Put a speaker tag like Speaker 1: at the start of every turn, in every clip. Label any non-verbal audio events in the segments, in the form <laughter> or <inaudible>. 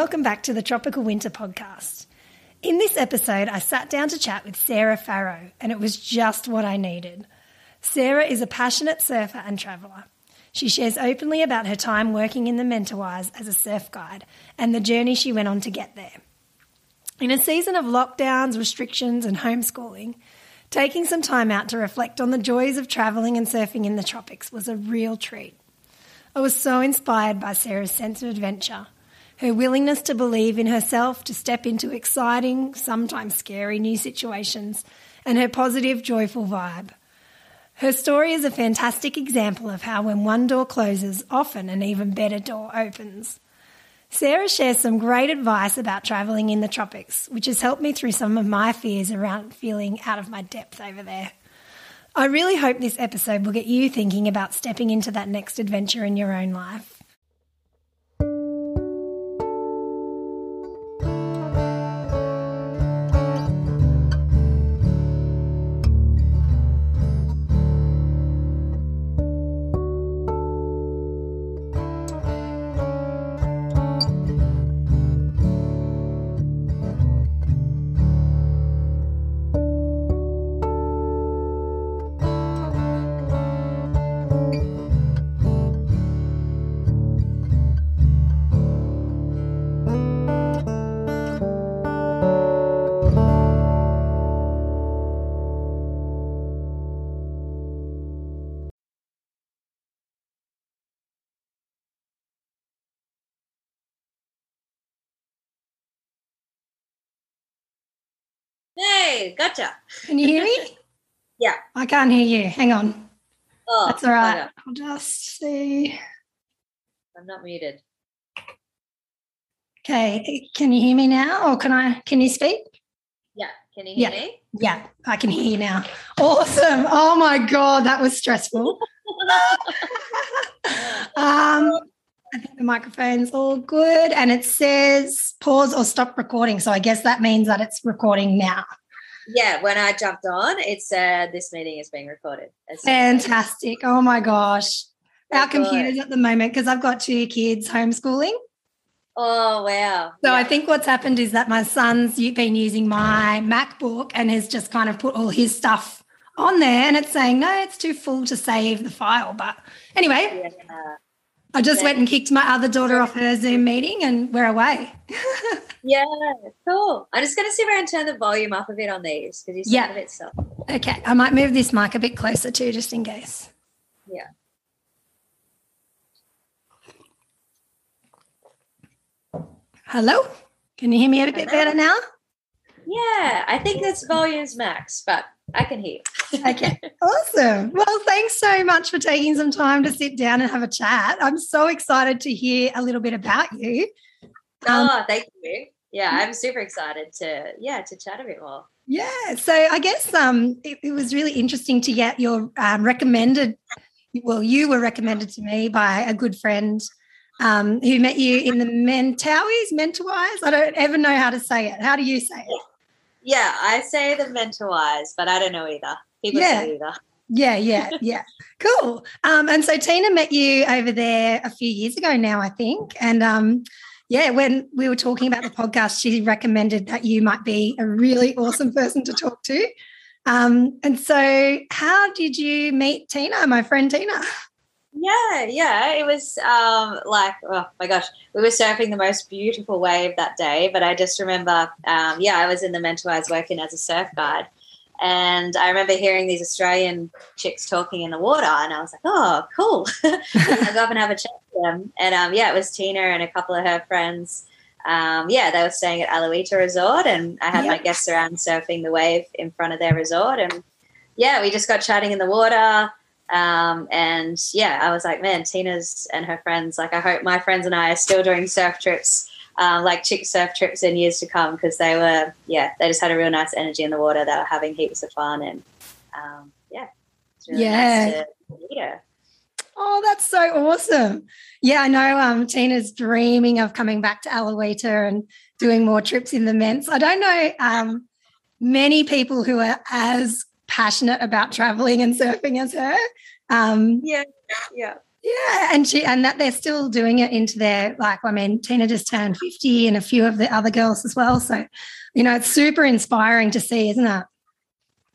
Speaker 1: welcome back to the Tropical Winter podcast. In this episode, I sat down to chat with Sarah Farrow, and it was just what I needed. Sarah is a passionate surfer and traveller. She shares openly about her time working in the Mentawais as a surf guide and the journey she went on to get there. In a season of lockdowns, restrictions, and homeschooling, taking some time out to reflect on the joys of travelling and surfing in the tropics was a real treat. I was so inspired by Sarah's sense of adventure, her willingness to believe in herself, to step into exciting, sometimes scary new situations, and her positive, joyful vibe. Her story is a fantastic example of how when one door closes, often an even better door opens. Sarah shares some great advice about travelling in the tropics, which has helped me through some of my fears around feeling out of my depth over there. I really hope this episode will get you thinking about stepping into that next adventure in your own life.
Speaker 2: Hey, gotcha.
Speaker 1: Can you hear me? <laughs>
Speaker 2: yeah.
Speaker 1: I can't hear you. Hang on.
Speaker 2: Oh,
Speaker 1: That's all right. I'll just see.
Speaker 2: I'm not muted.
Speaker 1: Okay, can you hear me now, or can I? Can you speak?
Speaker 2: Yeah. Can you hear
Speaker 1: Yeah.
Speaker 2: me?
Speaker 1: Yeah, I can hear you now. Awesome. Oh my god, that was stressful. <laughs> <laughs> um, I think the microphone's all good, and it says pause or stop recording. So I guess that means that it's recording now.
Speaker 2: Yeah. When I jumped on, it said this meeting is being recorded. As-
Speaker 1: Fantastic. Oh my gosh. Our
Speaker 2: Oh, good.
Speaker 1: computers at the moment, because I've got two kids homeschooling.
Speaker 2: Oh wow.
Speaker 1: So I think what's happened is that my son's been using my MacBook and has just kind of put all his stuff on there and it's saying, no, it's too full to save the file. But anyway,
Speaker 2: Yeah.
Speaker 1: I just went and kicked my other daughter off her Zoom meeting and we're away. <laughs>
Speaker 2: Yeah. Cool. I'm just gonna see if I can turn the volume up a bit on these because you sound
Speaker 1: Yeah.
Speaker 2: a bit soft.
Speaker 1: okay, I might move this mic a bit closer too, just in case.
Speaker 2: Yeah.
Speaker 1: Hello? Can you hear me a bit
Speaker 2: Hello.
Speaker 1: better now?
Speaker 2: Yeah. I think this volume's max, but I can hear. You.
Speaker 1: okay, <laughs> awesome. Well, thanks so much for taking some time to sit down and have a chat. I'm so excited to hear a little bit about you. Um,
Speaker 2: oh, thank you. Yeah, I'm super excited to yeah to chat a bit more.
Speaker 1: Yeah, so I guess um, it, it was really interesting to get your um, recommended. Well, you were recommended to me by a good friend um, who met you in the Mentawis, Mentawais. I don't ever know how to say it. How do you say it?
Speaker 2: Yeah, I say the mental wise, but I don't know either. People
Speaker 1: Yeah.
Speaker 2: say either.
Speaker 1: Yeah, yeah, <laughs> yeah. cool. Um, and so Tina met you over there a few years ago now, I think. And um, yeah, when we were talking about the podcast, she recommended that you might be a really awesome person to talk to. Um, and so, how did you meet Tina, my friend Tina?
Speaker 2: Yeah, yeah. It was um, like, oh my gosh, we were surfing the most beautiful wave that day. But I just remember, um, yeah, I was in the Mentawais working as a surf guide. And I remember hearing these Australian chicks talking in the water, and I was like, "Oh, cool!" <laughs> I go up and have a chat with them. And um, yeah, it was Tina and a couple of her friends. Um, yeah, they were staying at Aloita Resort, and I had my guests around surfing the wave in front of their resort. And yeah, we just got chatting in the water. Um, and yeah, I was like, man, Tina's and her friends, like, I hope my friends and I are still doing surf trips, um, like chick surf trips in years to come because they were, yeah, they just had a real nice energy in the water. They were having heaps of fun. And um, yeah, it's really
Speaker 1: Yeah.
Speaker 2: nice to meet her.
Speaker 1: Oh, that's so awesome. Yeah, I know um, Tina's dreaming of coming back to Aloita and doing more trips in the Ments. I don't know um, many people who are as passionate about traveling and surfing as her. Um,
Speaker 2: Yeah, yeah.
Speaker 1: Yeah, and she and that they're still doing it into their like I mean Tina just turned 50 and a few of the other girls as well. So, you know, it's super inspiring to see, isn't it?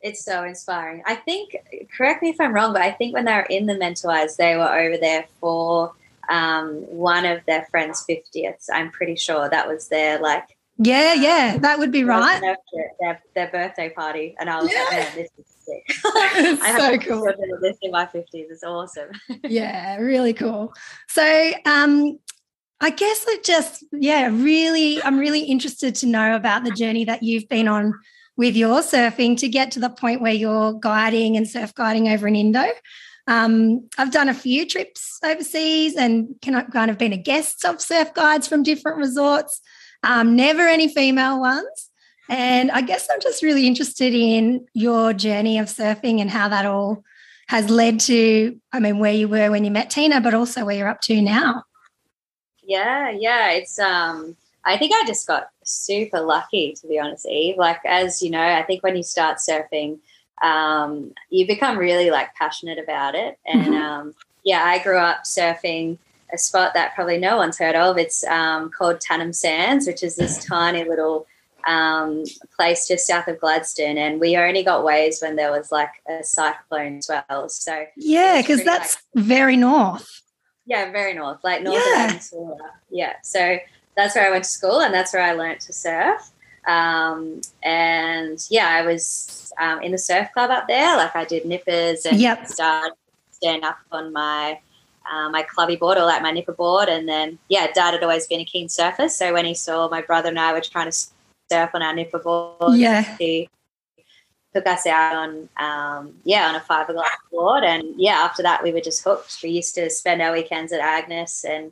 Speaker 2: It's so inspiring. I think correct me if I'm wrong, but I think when they were in the Mentawais, they were over there for um, one of their friends' 50th. I'm pretty sure that was their like
Speaker 1: yeah, yeah, that would be right.
Speaker 2: Their, their birthday party, and I was yeah. like, man, this is sick. <laughs> <laughs>
Speaker 1: I so cool.
Speaker 2: This in my fifties is awesome. <laughs>
Speaker 1: yeah, really cool. So, um, I guess it just, yeah, really, I'm really interested to know about the journey that you've been on with your surfing to get to the point where you're guiding and surf guiding over in Indo. Um, I've done a few trips overseas and kind of been a guest of surf guides from different resorts um, never any female ones. And I guess I'm just really interested in your journey of surfing and how that all has led to, I mean, where you were when you met Tina, but also where you're up to now.
Speaker 2: Yeah, yeah. It's um I think I just got super lucky to be honest, Eve. Like as you know, I think when you start surfing, um, you become really like passionate about it. And mm-hmm. um, yeah, I grew up surfing a spot that probably no one's heard of. It's um, called Tannum Sands, which is this tiny little um, place just south of Gladstone, and we only got waves when there was like a cyclone swell. So
Speaker 1: yeah, because that's like, very north.
Speaker 2: Yeah, very north, like north yeah. Peninsula. Yeah, so that's where I went to school, and that's where I learned to surf. Um, and yeah, I was um, in the surf club up there. Like I did nippers and
Speaker 1: yep.
Speaker 2: started stand up on my um, my clubby board or like my nipper board. And then, yeah, dad had always been a keen surfer. So when he saw my brother and I were trying to surf on our nipper board,
Speaker 1: yeah.
Speaker 2: he took us out on, um, yeah, on a fiberglass board. And yeah, after that, we were just hooked. We used to spend our weekends at Agnes and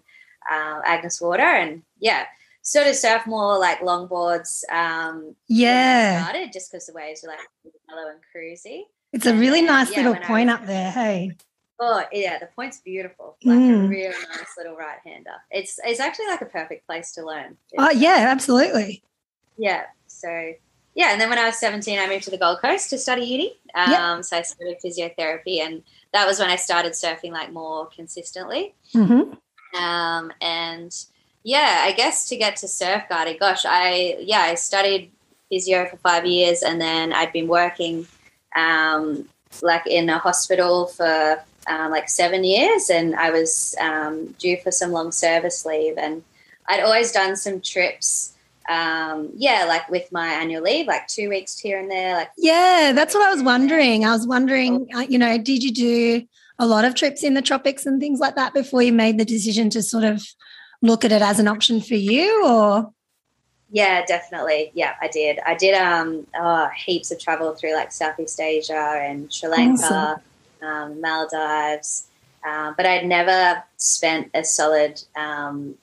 Speaker 2: uh, Agnes Water. And yeah, sort of surf more like longboards. Um,
Speaker 1: yeah.
Speaker 2: Started just because the waves were like mellow and cruisy.
Speaker 1: It's a really nice yeah, little point up there. Hey.
Speaker 2: Oh yeah, the point's beautiful. Like mm. a real nice little right hander. It's it's actually like a perfect place to learn.
Speaker 1: Oh yeah, absolutely.
Speaker 2: Yeah. So yeah, and then when I was 17, I moved to the Gold Coast to study uni. Um, yep. So I studied physiotherapy, and that was when I started surfing like more consistently.
Speaker 1: Mm-hmm.
Speaker 2: Um, and yeah, I guess to get to surf guiding, gosh, I yeah, I studied physio for five years, and then I'd been working um, like in a hospital for um, like seven years, and I was um, due for some long service leave, and I'd always done some trips. Um, yeah, like with my annual leave, like two weeks here and there. Like
Speaker 1: yeah, that's what I was wondering. I was wondering, uh, you know, did you do a lot of trips in the tropics and things like that before you made the decision to sort of look at it as an option for you, or?
Speaker 2: Yeah, definitely. Yeah, I did. I did um oh, heaps of travel through like Southeast Asia and Sri Lanka. Awesome um, Maldives, uh, but I'd never spent a solid. Um,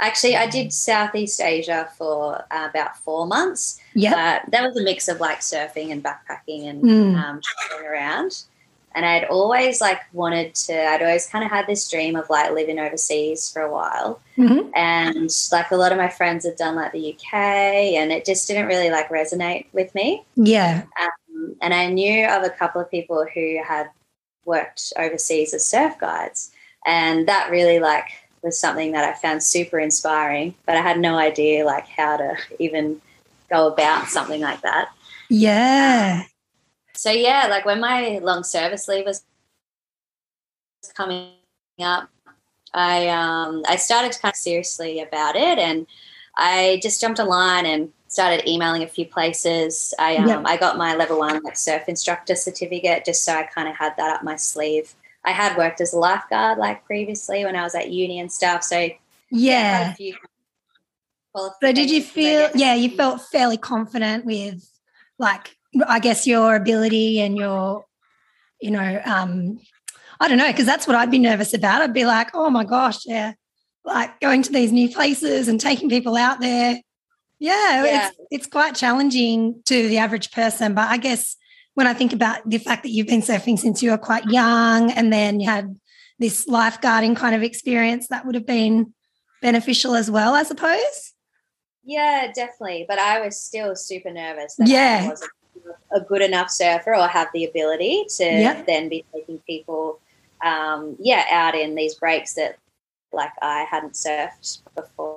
Speaker 2: actually, I did Southeast Asia for uh, about four months.
Speaker 1: Yeah,
Speaker 2: uh, that was a mix of like surfing and backpacking and mm. um, traveling around. And I'd always like wanted to. I'd always kind of had this dream of like living overseas for a while,
Speaker 1: mm-hmm.
Speaker 2: and like a lot of my friends had done like the UK, and it just didn't really like resonate with me.
Speaker 1: Yeah.
Speaker 2: Um, and I knew of a couple of people who had worked overseas as surf guides. And that really like was something that I found super inspiring, but I had no idea like how to even go about something like that.
Speaker 1: Yeah.
Speaker 2: So yeah, like when my long service leave was coming up, I um I started to kind of seriously about it and I just jumped online and started emailing a few places. I um, yep. I got my level one like surf instructor certificate just so I kind of had that up my sleeve. I had worked as a lifeguard like previously when I was at uni and stuff. So
Speaker 1: yeah. So did you feel? Yeah, you felt fairly confident with like I guess your ability and your you know um I don't know because that's what I'd be nervous about. I'd be like, oh my gosh, yeah, like going to these new places and taking people out there yeah, yeah, It's, it's quite challenging to the average person. But I guess when I think about the fact that you've been surfing since you were quite young and then you had this lifeguarding kind of experience, that would have been beneficial as well, I suppose.
Speaker 2: Yeah, definitely. But I was still super nervous
Speaker 1: that yeah.
Speaker 2: I wasn't a good enough surfer or have the ability to yep. then be taking people um, yeah, out in these breaks that like I hadn't surfed before.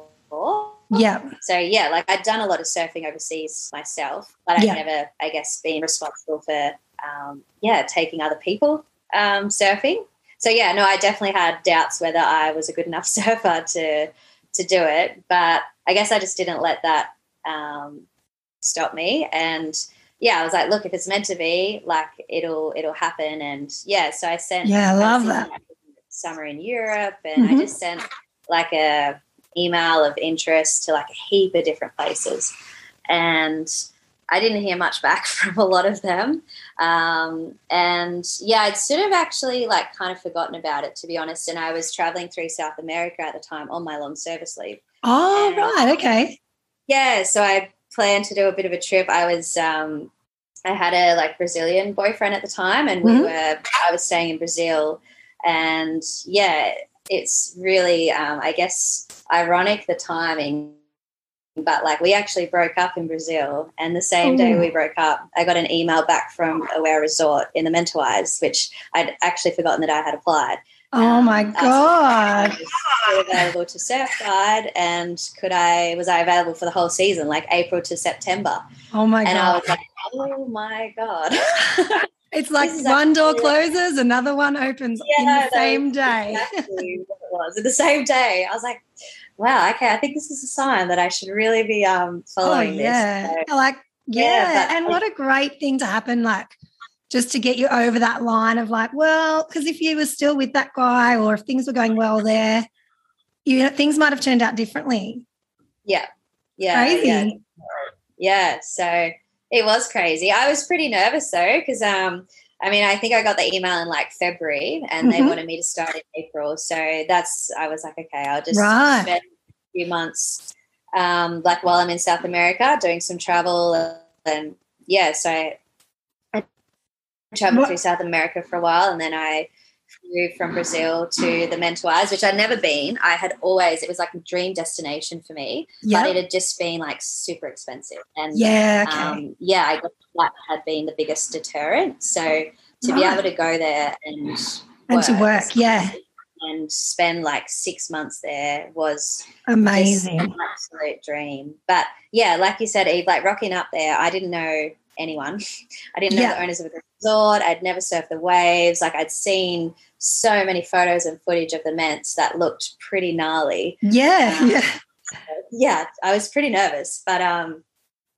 Speaker 1: Yeah.
Speaker 2: So yeah, like I'd done a lot of surfing overseas myself, but I've
Speaker 1: Yeah.
Speaker 2: never, I guess, been responsible for um, yeah taking other people um, surfing. So yeah, no, I definitely had doubts whether I was a good enough <laughs> surfer to to do it, but I guess I just didn't let that um, stop me. And yeah, I was like, look, if it's meant to be, like it'll it'll happen. And yeah, so I sent
Speaker 1: Yeah, I love that.
Speaker 2: summer in Europe, and
Speaker 1: Mhm.
Speaker 2: I just sent like a email of interest to like a heap of different places, and I didn't hear much back <laughs> from a lot of them. Um, and yeah, I'd sort of actually like kind of forgotten about it to be honest. And I was traveling through South America at the time on my long service leave.
Speaker 1: Oh,
Speaker 2: And-
Speaker 1: right. Okay.
Speaker 2: Yeah, so I planned to do a bit of a trip. I was um I had a like Brazilian boyfriend at the time and we
Speaker 1: Mhm.
Speaker 2: were I was staying in Brazil and yeah, it's really um I guess ironic the timing but like we actually broke up in Brazil and the same day we broke up I got an email back from Awera Resort in the Mentawais which I'd actually forgotten that I had applied
Speaker 1: Oh, my
Speaker 2: um,
Speaker 1: God.
Speaker 2: I was still available to surf guide and could I was I available for the whole season, like April to September.
Speaker 1: Oh, my
Speaker 2: and I
Speaker 1: God.
Speaker 2: was like, oh my God. <laughs>
Speaker 1: It's like one door closes, another one opens in the same day.
Speaker 2: exactly what it was. In the same day. I was like, wow, okay, I think this is a sign that I should really be um
Speaker 1: Oh,
Speaker 2: following
Speaker 1: yeah.
Speaker 2: this. So,
Speaker 1: Like,
Speaker 2: Yeah,
Speaker 1: yeah. and what a great thing to happen, like, just to get you over that line of like, well, because if you were still with that guy or if things were going well there, you know, things might have turned out differently.
Speaker 2: yeah. Yeah.
Speaker 1: Crazy.
Speaker 2: Yeah. Yeah. So it was crazy. I was pretty nervous though, because um I mean, I think I got the email in like February and they
Speaker 1: Mhm.
Speaker 2: wanted me to start in April. So that's, I was like, okay, I'll just
Speaker 1: Right.
Speaker 2: spend a few months, um, like while I'm in South America doing some travel. And yeah, so I, I traveled
Speaker 1: What-
Speaker 2: through South America for a while and then I flew from Brazil to the Mentawais, which I'd never been. I had always, it was like a dream destination for me, but it had just been like super expensive. And
Speaker 1: Yeah. Okay.
Speaker 2: um, yeah, I guess that had been the biggest deterrent. So to be able to go there and
Speaker 1: and to work. Yeah.
Speaker 2: and spend like six months there was
Speaker 1: Amazing.
Speaker 2: absolute dream. But yeah, like you said, Eve, like rocking up there, I didn't know anyone. I didn't know
Speaker 1: Yeah.
Speaker 2: the owners of the resort. I'd never surfed the waves. Like I'd seen so many photos and footage of the Ments that looked pretty gnarly
Speaker 1: Yeah.
Speaker 2: Um,
Speaker 1: Yeah.
Speaker 2: yeah, I was pretty nervous, but um,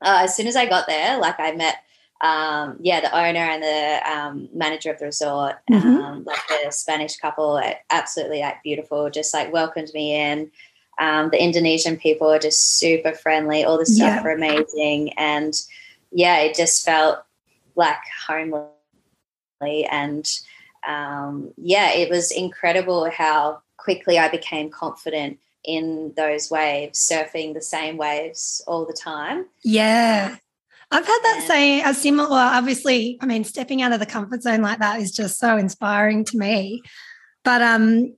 Speaker 2: uh, as soon as I got there, like I met, um, yeah, the owner and the um, manager of the resort,
Speaker 1: Mhm.
Speaker 2: um, like the Spanish couple, absolutely like beautiful, just like welcomed me in. Um, the Indonesian people are just super friendly. All the staff
Speaker 1: Yeah.
Speaker 2: were amazing, and yeah, it just felt like homely, and um, yeah, it was incredible how quickly I became confident in those waves, surfing the same waves all the time.
Speaker 1: Yeah. I've had that same a similar well, obviously, I mean, stepping out of the comfort zone like that is just so inspiring to me. But um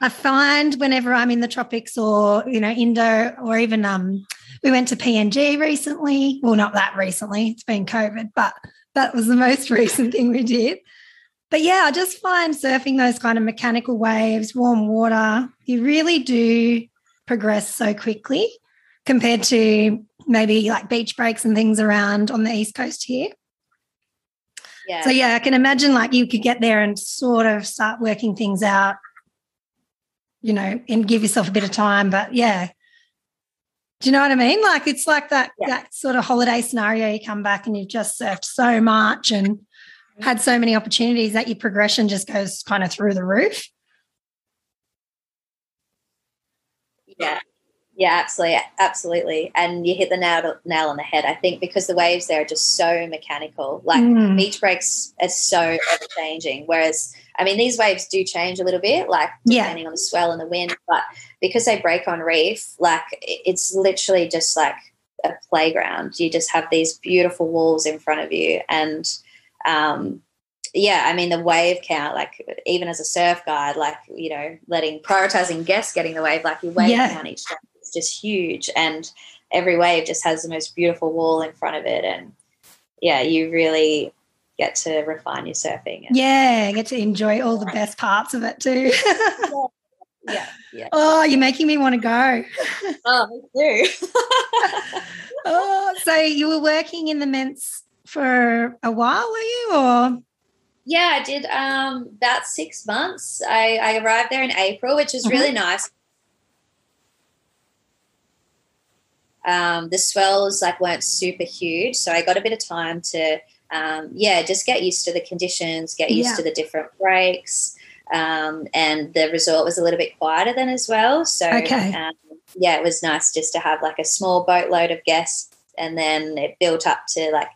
Speaker 1: I find whenever I'm in the tropics or, you know, Indo or even um we went to PNG recently. Well, not that recently, it's been COVID, but that was the most <laughs> recent thing we did. But yeah, I just find surfing those kind of mechanical waves, warm water, you really do progress so quickly compared to maybe like beach breaks and things around on the east coast here.
Speaker 2: Yeah.
Speaker 1: So yeah, I can imagine like you could get there and sort of start working things out, you know, and give yourself a bit of time. But yeah. Do you know what I mean? Like it's like that
Speaker 2: Yeah.
Speaker 1: that sort of holiday scenario. You come back and you've just surfed so much and had so many opportunities that your progression just goes kind of through the roof.
Speaker 2: Yeah. Yeah, absolutely, absolutely, and you hit the nail nail on the head. I think because the waves there are just so mechanical. Like
Speaker 1: Mm.
Speaker 2: beach breaks are so ever changing. Whereas, I mean, these waves do change a little bit, like
Speaker 1: Yeah.
Speaker 2: depending on the swell and the wind. But because they break on reef, like it's literally just like a playground. You just have these beautiful walls in front of you, and um, yeah, I mean the wave count. Like even as a surf guide, like you know, letting prioritizing guests getting the wave, like your wave
Speaker 1: Yeah.
Speaker 2: count each day is just huge, and every wave just has the most beautiful wall in front of it, and yeah, you really get to refine your surfing. And,
Speaker 1: Yeah, get to enjoy all the best parts of it too.
Speaker 2: yeah, <laughs> yeah.
Speaker 1: oh, you're making me want to go. <laughs>
Speaker 2: Oh, me too. <laughs>
Speaker 1: Oh, so you were working in the Ments for a while, were you? Or
Speaker 2: yeah, I did um, about six months. I, I arrived there in April, which was really nice. Um, the swells like weren't super huge, so I got a bit of time to um, yeah, just get used to the conditions, get used
Speaker 1: Yeah.
Speaker 2: to the different breaks. Um, and the resort was a little bit quieter then as well. So
Speaker 1: Okay.
Speaker 2: um, yeah, it was nice just to have like a small boatload of guests, and then it built up to like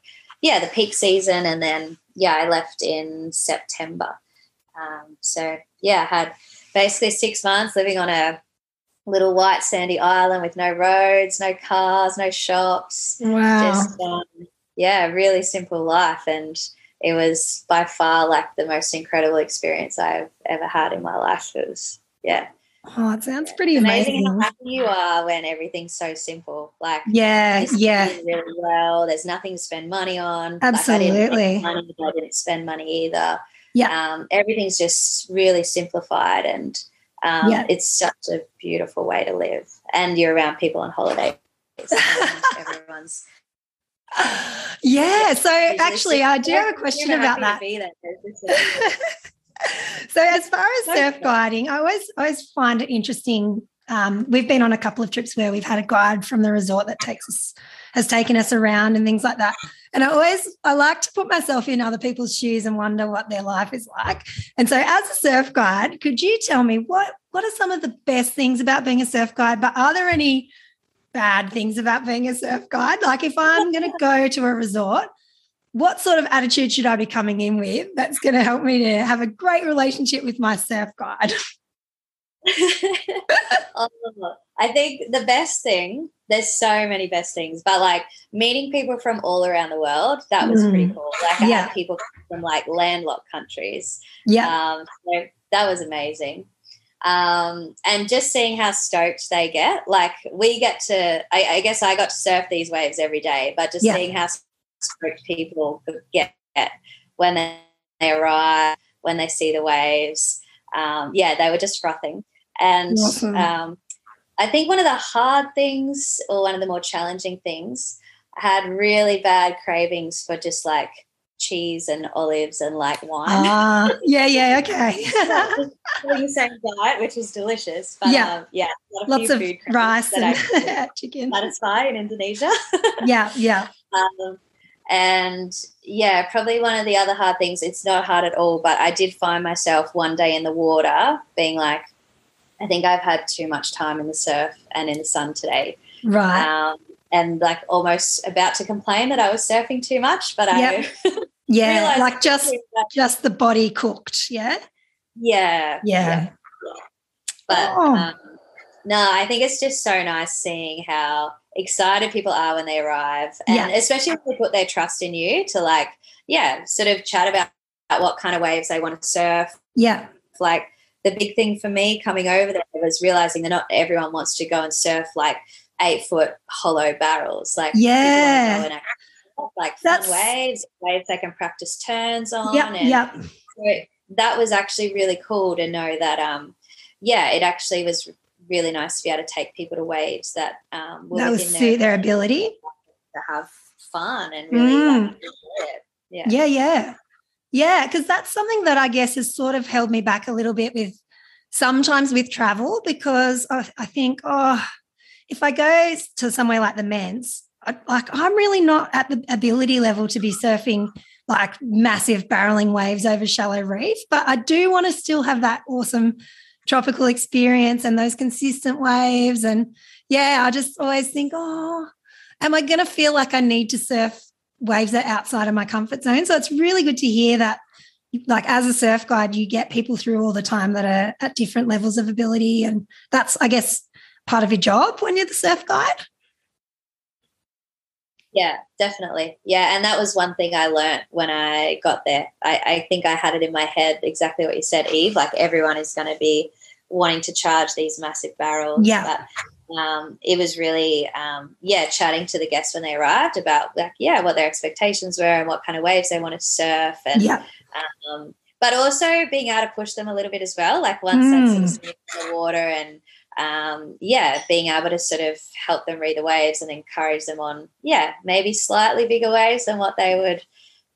Speaker 2: yeah the peak season, and then yeah I left in September. Um, so yeah, I had basically six months living on a little white sandy island with no roads, no cars, no shops
Speaker 1: wow.
Speaker 2: just um, yeah really simple life and it was by far like the most incredible experience i've ever had in my life it was yeah
Speaker 1: oh, it sounds pretty
Speaker 2: amazing
Speaker 1: amazing.
Speaker 2: how happy you are when everything's so simple like
Speaker 1: Yeah, yeah,
Speaker 2: really well there's nothing to spend money on Like, I didn't
Speaker 1: Absolutely.
Speaker 2: money i didn't spend money either
Speaker 1: Yeah.
Speaker 2: um, everything's just really simplified and um,
Speaker 1: Yeah.
Speaker 2: it's such a beautiful way to live and you're around people on holiday <laughs> everyone's
Speaker 1: yeah. So actually, I do have a question about that. <laughs> So as far as surf guiding, I always always find it interesting. Um, we've been on a couple of trips where we've had a guide from the resort that takes us has taken us around and things like that. And I always I like to put myself in other people's shoes and wonder what their life is like. And so as a surf guide, could you tell me what what are some of the best things about being a surf guide? But are there any bad things about being a surf guide? Like if I'm going to go to a resort, what sort of attitude should I be coming in with that's going to help me to have a great relationship with my surf guide? <laughs> <laughs>
Speaker 2: Oh, I think the best thing, there's so many best things, but like meeting people from all around the world, that was pretty
Speaker 1: Mm.
Speaker 2: cool. Like I
Speaker 1: Yeah.
Speaker 2: had people from like landlocked countries.
Speaker 1: Yeah.
Speaker 2: Um, so that was amazing. Um, and just seeing how stoked they get. Like we get to, I, I guess I got to surf these waves every day, but just
Speaker 1: Yeah.
Speaker 2: seeing how stoked people get when they, they arrive, when they see the waves. Um, yeah, they were just frothing. And
Speaker 1: Awesome.
Speaker 2: um, I think one of the hard things, or one of the more challenging things, I had really bad cravings for just like cheese and olives and like wine.
Speaker 1: Ah, <laughs> yeah, yeah, okay.
Speaker 2: Doing the same diet, which is delicious. But
Speaker 1: Yeah.
Speaker 2: um, yeah, a
Speaker 1: Lots of rice and <laughs> chicken.
Speaker 2: satisfy in Indonesia. <laughs>
Speaker 1: Yeah, yeah.
Speaker 2: Um, and yeah, probably one of the other hard things, it's not hard at all, but I did find myself one day in the water being like, I think I've had too much time in the surf and in the sun today.
Speaker 1: Right.
Speaker 2: Um, and like almost about to complain that I was surfing too much, but
Speaker 1: Yep.
Speaker 2: I
Speaker 1: yeah, like just just the body cooked. Yeah.
Speaker 2: yeah,
Speaker 1: Yeah.
Speaker 2: But
Speaker 1: Oh.
Speaker 2: um, no, I think it's just so nice seeing how excited people are when they arrive, and
Speaker 1: Yeah.
Speaker 2: especially when they put their trust in you to like, yeah, sort of chat about what kind of waves they want to surf.
Speaker 1: Yeah.
Speaker 2: Like the big thing for me coming over there was realizing that not everyone wants to go and surf like eight foot hollow barrels. Like
Speaker 1: Yeah.
Speaker 2: Go and actually surf, like
Speaker 1: That's-
Speaker 2: waves, waves they can practice turns on.
Speaker 1: Yep.
Speaker 2: and
Speaker 1: Yep.
Speaker 2: so that was actually really cool to know that um yeah it actually was really nice to be able to take people to waves that um
Speaker 1: That would suit their ability.
Speaker 2: to have fun and really
Speaker 1: Mm.
Speaker 2: like, yeah
Speaker 1: Yeah, yeah. Yeah, because that's something that I guess has sort of held me back a little bit with sometimes with travel because I, I think, oh, if I go to somewhere like the Ments, like I'm really not at the ability level to be surfing like massive barreling waves over shallow reef, but I do want to still have that awesome tropical experience and those consistent waves. And yeah, I just always think, oh, am I going to feel like I need to surf waves that are outside of my comfort zone? So it's really good to hear that, like as a surf guide, you get people through all the time that are at different levels of ability. And that's, I guess, part of your job when you're the surf guide.
Speaker 2: Yeah definitely yeah and that was one thing i learned when i got there I, I think i had it in my head exactly what you said eve like everyone is going to be wanting to charge these massive barrels
Speaker 1: Yeah.
Speaker 2: but um, it was really um, yeah chatting to the guests when they arrived about like yeah what their expectations were and what kind of waves they wanted to surf and
Speaker 1: yeah.
Speaker 2: um, but also being able to push them a little bit as well like once
Speaker 1: Mm.
Speaker 2: that's sort of in the water and um, yeah being able to sort of help them read the waves and encourage them on yeah maybe slightly bigger waves than what they would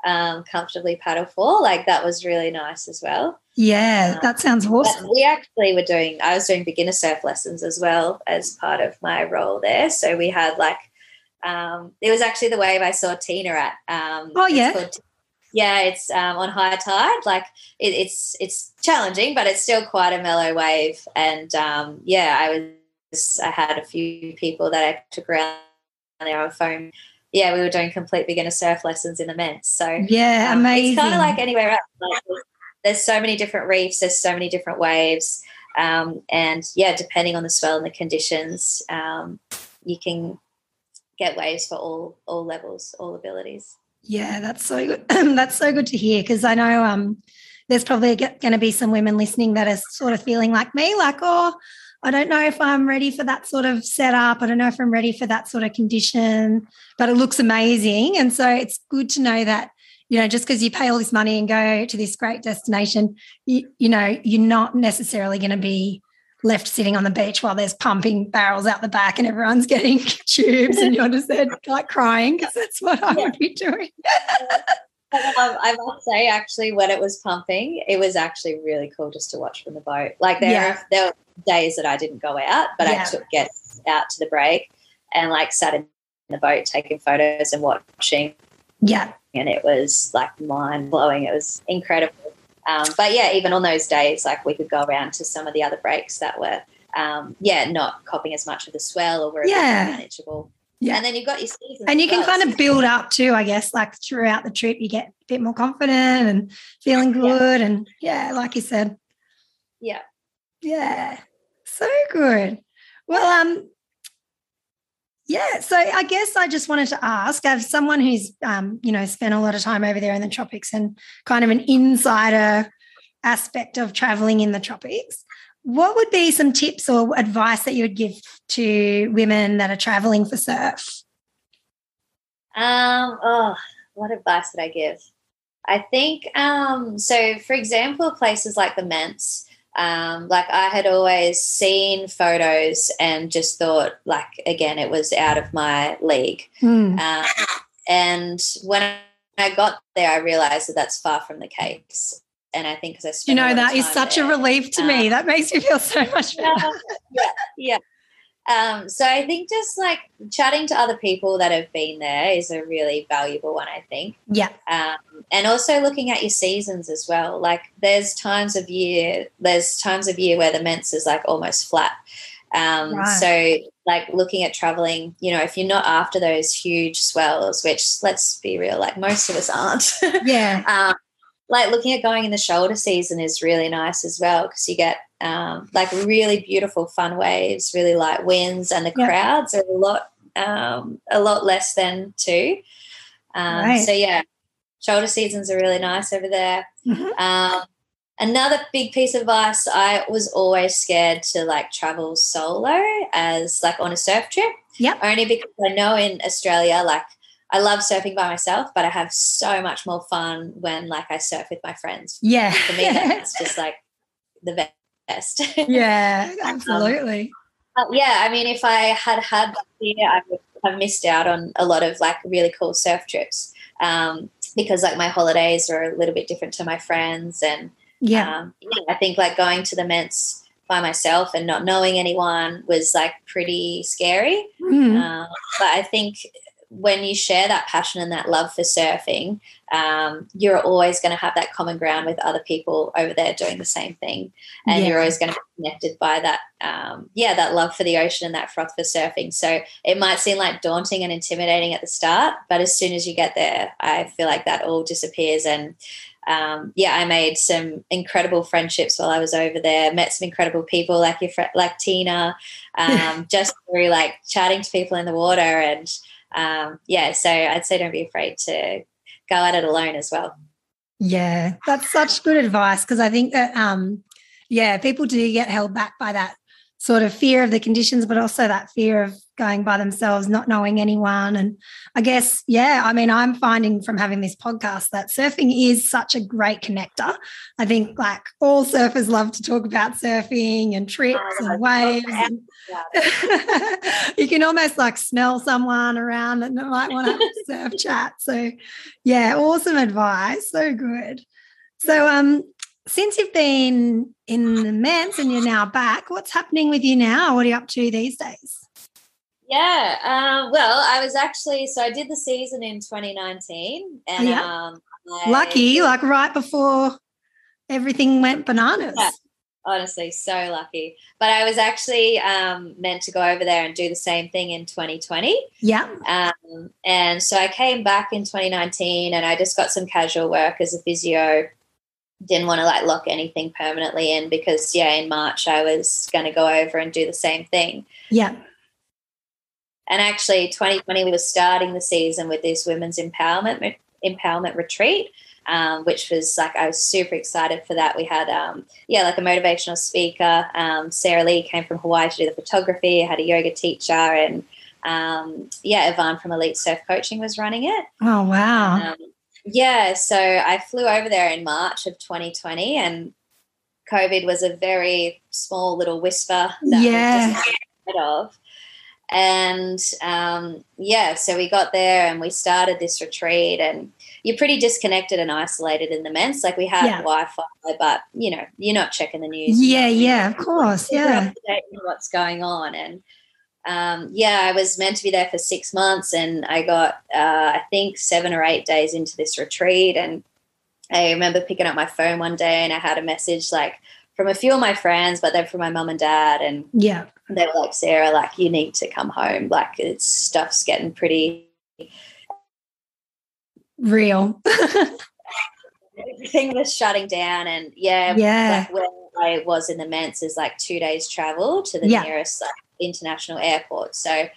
Speaker 2: um, comfortably paddle for like that was really nice as well
Speaker 1: Yeah, that sounds awesome.
Speaker 2: we actually were doing, I was doing beginner surf lessons as well as part of my role there. So we had like, um, it was actually the wave I saw Tina at. Um,
Speaker 1: Oh,
Speaker 2: it's
Speaker 1: yeah?
Speaker 2: called- yeah, it's um, on high tide. Like it, it's it's challenging, but it's still quite a mellow wave. And um, yeah, I was I had a few people that I took around there on phone. Yeah, we were doing complete beginner surf lessons in the Ments. So
Speaker 1: Yeah,
Speaker 2: um,
Speaker 1: amazing.
Speaker 2: It's kind of like anywhere else. Like, there's- there's so many different reefs. There's so many different waves, um, and yeah, depending on the swell and the conditions, um, you can get waves for all all levels, all abilities.
Speaker 1: Yeah, that's so good. <clears throat> that's so good to hear because I know um, there's probably going to be some women listening that are sort of feeling like me, like, oh, I don't know if I'm ready for that sort of setup. I don't know if I'm ready for that sort of condition, but it looks amazing. And so it's good to know that, you know, just because you pay all this money and go to this great destination, you, you know, you're not necessarily going to be left sitting on the beach while there's pumping barrels out the back and everyone's getting <laughs> tubes and you're just there like crying because that's what I
Speaker 2: Yeah.
Speaker 1: would be doing. <laughs>
Speaker 2: Um, I must say, actually, when it was pumping, it was actually really cool just to watch from the boat. Like there,
Speaker 1: Yeah.
Speaker 2: there were days that I didn't go out, but
Speaker 1: Yeah.
Speaker 2: I took guests out to the break and like sat in the boat taking photos and watching
Speaker 1: Yeah.
Speaker 2: and it was like mind blowing. It was incredible. Um, but yeah, even on those days, like we could go around to some of the other breaks that were, um, yeah, not copping as much of the swell or were
Speaker 1: Yeah.
Speaker 2: manageable.
Speaker 1: Yeah.
Speaker 2: And then you've got your seasons.
Speaker 1: And you can
Speaker 2: well.
Speaker 1: kind of build up too, I guess, like throughout the trip, you get a bit more confident and feeling good. And yeah, like you said.
Speaker 2: Yeah.
Speaker 1: Yeah. So good. Well, um, yeah, so I guess I just wanted to ask, as someone who's um, you know, spent a lot of time over there in the tropics and kind of an insider aspect of traveling in the tropics, what would be some tips or advice that you would give to women that are traveling for surf?
Speaker 2: Um, oh, what advice would I give? I think um, so. For example, places like the Ments, um, like I had always seen photos and just thought, like again, it was out of my league.
Speaker 1: Hmm.
Speaker 2: Um, and when I got there, I realized that that's far from the case. And I think because I
Speaker 1: You know, that is such a relief to me.
Speaker 2: Um,
Speaker 1: That makes me feel so much <laughs> better.
Speaker 2: yeah, yeah. Um, so I think just like chatting to other people that have been there is a really valuable one. I think,
Speaker 1: Yeah.
Speaker 2: um, and also looking at your seasons as well. Like there's times of year, there's times of year where the Ments is like almost flat. Um,
Speaker 1: Right.
Speaker 2: So like looking at traveling, you know, if you're not after those huge swells, which let's be real, like most of us aren't. <laughs>
Speaker 1: Yeah.
Speaker 2: Like looking at going in the shoulder season is really nice as well because you get um, like really beautiful fun waves, really light winds, and the
Speaker 1: Yeah.
Speaker 2: crowds are a lot um, a lot less than two. Um,
Speaker 1: Right.
Speaker 2: So yeah, shoulder seasons are really nice over there.
Speaker 1: Mhm.
Speaker 2: Um, another big piece of advice: I was always scared to like travel solo as like on a surf trip.
Speaker 1: Yeah.
Speaker 2: Only because I know in Australia, like I love surfing by myself, but I have so much more fun when like I surf with my friends.
Speaker 1: Yeah.
Speaker 2: For me, <laughs> that's just like the best.
Speaker 1: yeah, <laughs> absolutely.
Speaker 2: Uh, yeah, I mean, if I had had that fear, I would have missed out on a lot of like really cool surf trips um, because like my holidays are a little bit different to my friends, and
Speaker 1: Yeah.
Speaker 2: um, yeah, I think like going to the Ments by myself and not knowing anyone was like pretty scary.
Speaker 1: Mm.
Speaker 2: Um, but I think when you share that passion and that love for surfing, um, you're always going to have that common ground with other people over there doing the same thing, and
Speaker 1: Yeah.
Speaker 2: you're always going to be connected by that, um, yeah, that love for the ocean and that froth for surfing. So it might seem like daunting and intimidating at the start, but as soon as you get there, I feel like that all disappears and. Um, yeah, I made some incredible friendships while I was over there. Met some incredible people like your friend, like Tina, <laughs> um, just through like chatting to people in the water and um, yeah, so I'd say don't be afraid to go at it alone as well.
Speaker 1: Yeah, that's such good advice because I think that um yeah, people do get held back by that sort of fear of the conditions, but also that fear of going by themselves, not knowing anyone. And I guess, yeah, I mean, I'm finding from having this podcast that surfing is such a great connector. I think like all surfers love to talk about surfing and trips oh, and waves. And <laughs> you can almost like smell someone around that might want to have a surf <laughs> chat. So, yeah, awesome advice. So good. So, um, since you've been in the Ments and you're now back, what's happening with you now? What are you up to these days?
Speaker 2: Yeah, um, well, I was actually so I did the season in 2019, and yeah. um,
Speaker 1: I, lucky, like right before everything went bananas. Yeah,
Speaker 2: honestly, so lucky. But I was actually um, meant to go over there and do the same thing in 2020.
Speaker 1: Yeah,
Speaker 2: um, and so I came back in 2019, and I just got some casual work as a physio didn't want to like lock anything permanently in because yeah in march i was going to go over and do the same thing.
Speaker 1: Yeah.
Speaker 2: And actually 2020 we were starting the season with this women's empowerment empowerment retreat um, which was like i was super excited for that. We had um, yeah like a motivational speaker. Um, sarah lee came from hawaii to do the photography I had a yoga teacher and um, yeah yvonne from elite surf coaching was running it.
Speaker 1: Oh wow.
Speaker 2: Um, yeah, so I flew over there in March of 2020, and COVID was a very small little whisper
Speaker 1: that yeah.
Speaker 2: we of. And um, yeah, so we got there and we started this retreat, and you're pretty disconnected and isolated in the Ments. Like we had yeah. Wi-Fi, but you know, you're not checking the news.
Speaker 1: Yeah, yeah, of course, yeah.
Speaker 2: What's going on, and um, yeah, I was meant to be there for six months, and I got uh, I think seven or eight days into this retreat, and I remember picking up my phone one day, and I had a message like from a few of my friends, but then from my mum and dad, and
Speaker 1: yeah,
Speaker 2: they were like, "Sarah, like you need to come home. Like it's stuff's getting pretty
Speaker 1: real." <laughs>
Speaker 2: Everything was shutting down, and yeah,
Speaker 1: yeah.
Speaker 2: Like where I was in the Ments is like two days travel to the yeah. nearest like international airport. So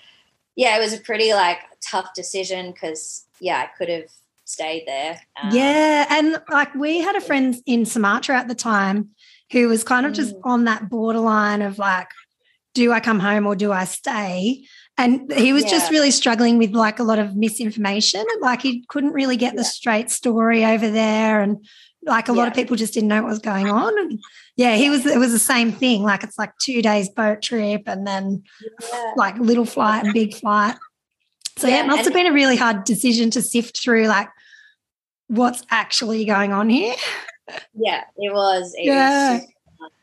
Speaker 2: yeah, it was a pretty like tough decision because yeah, I could have stayed there.
Speaker 1: Um, yeah, and like we had a friend in Sumatra at the time who was kind of just mm. on that borderline of like, do I come home or do I stay? And he was yeah. just really struggling with like a lot of misinformation. Like he couldn't really get yeah. the straight story over there. And like a yeah. lot of people just didn't know what was going on. And yeah, he was. It was the same thing. Like it's like two days boat trip and then yeah. like little flight and big flight. So yeah, yeah it must have been a really hard decision to sift through like what's actually going on here.
Speaker 2: Yeah, it was. It yeah. Was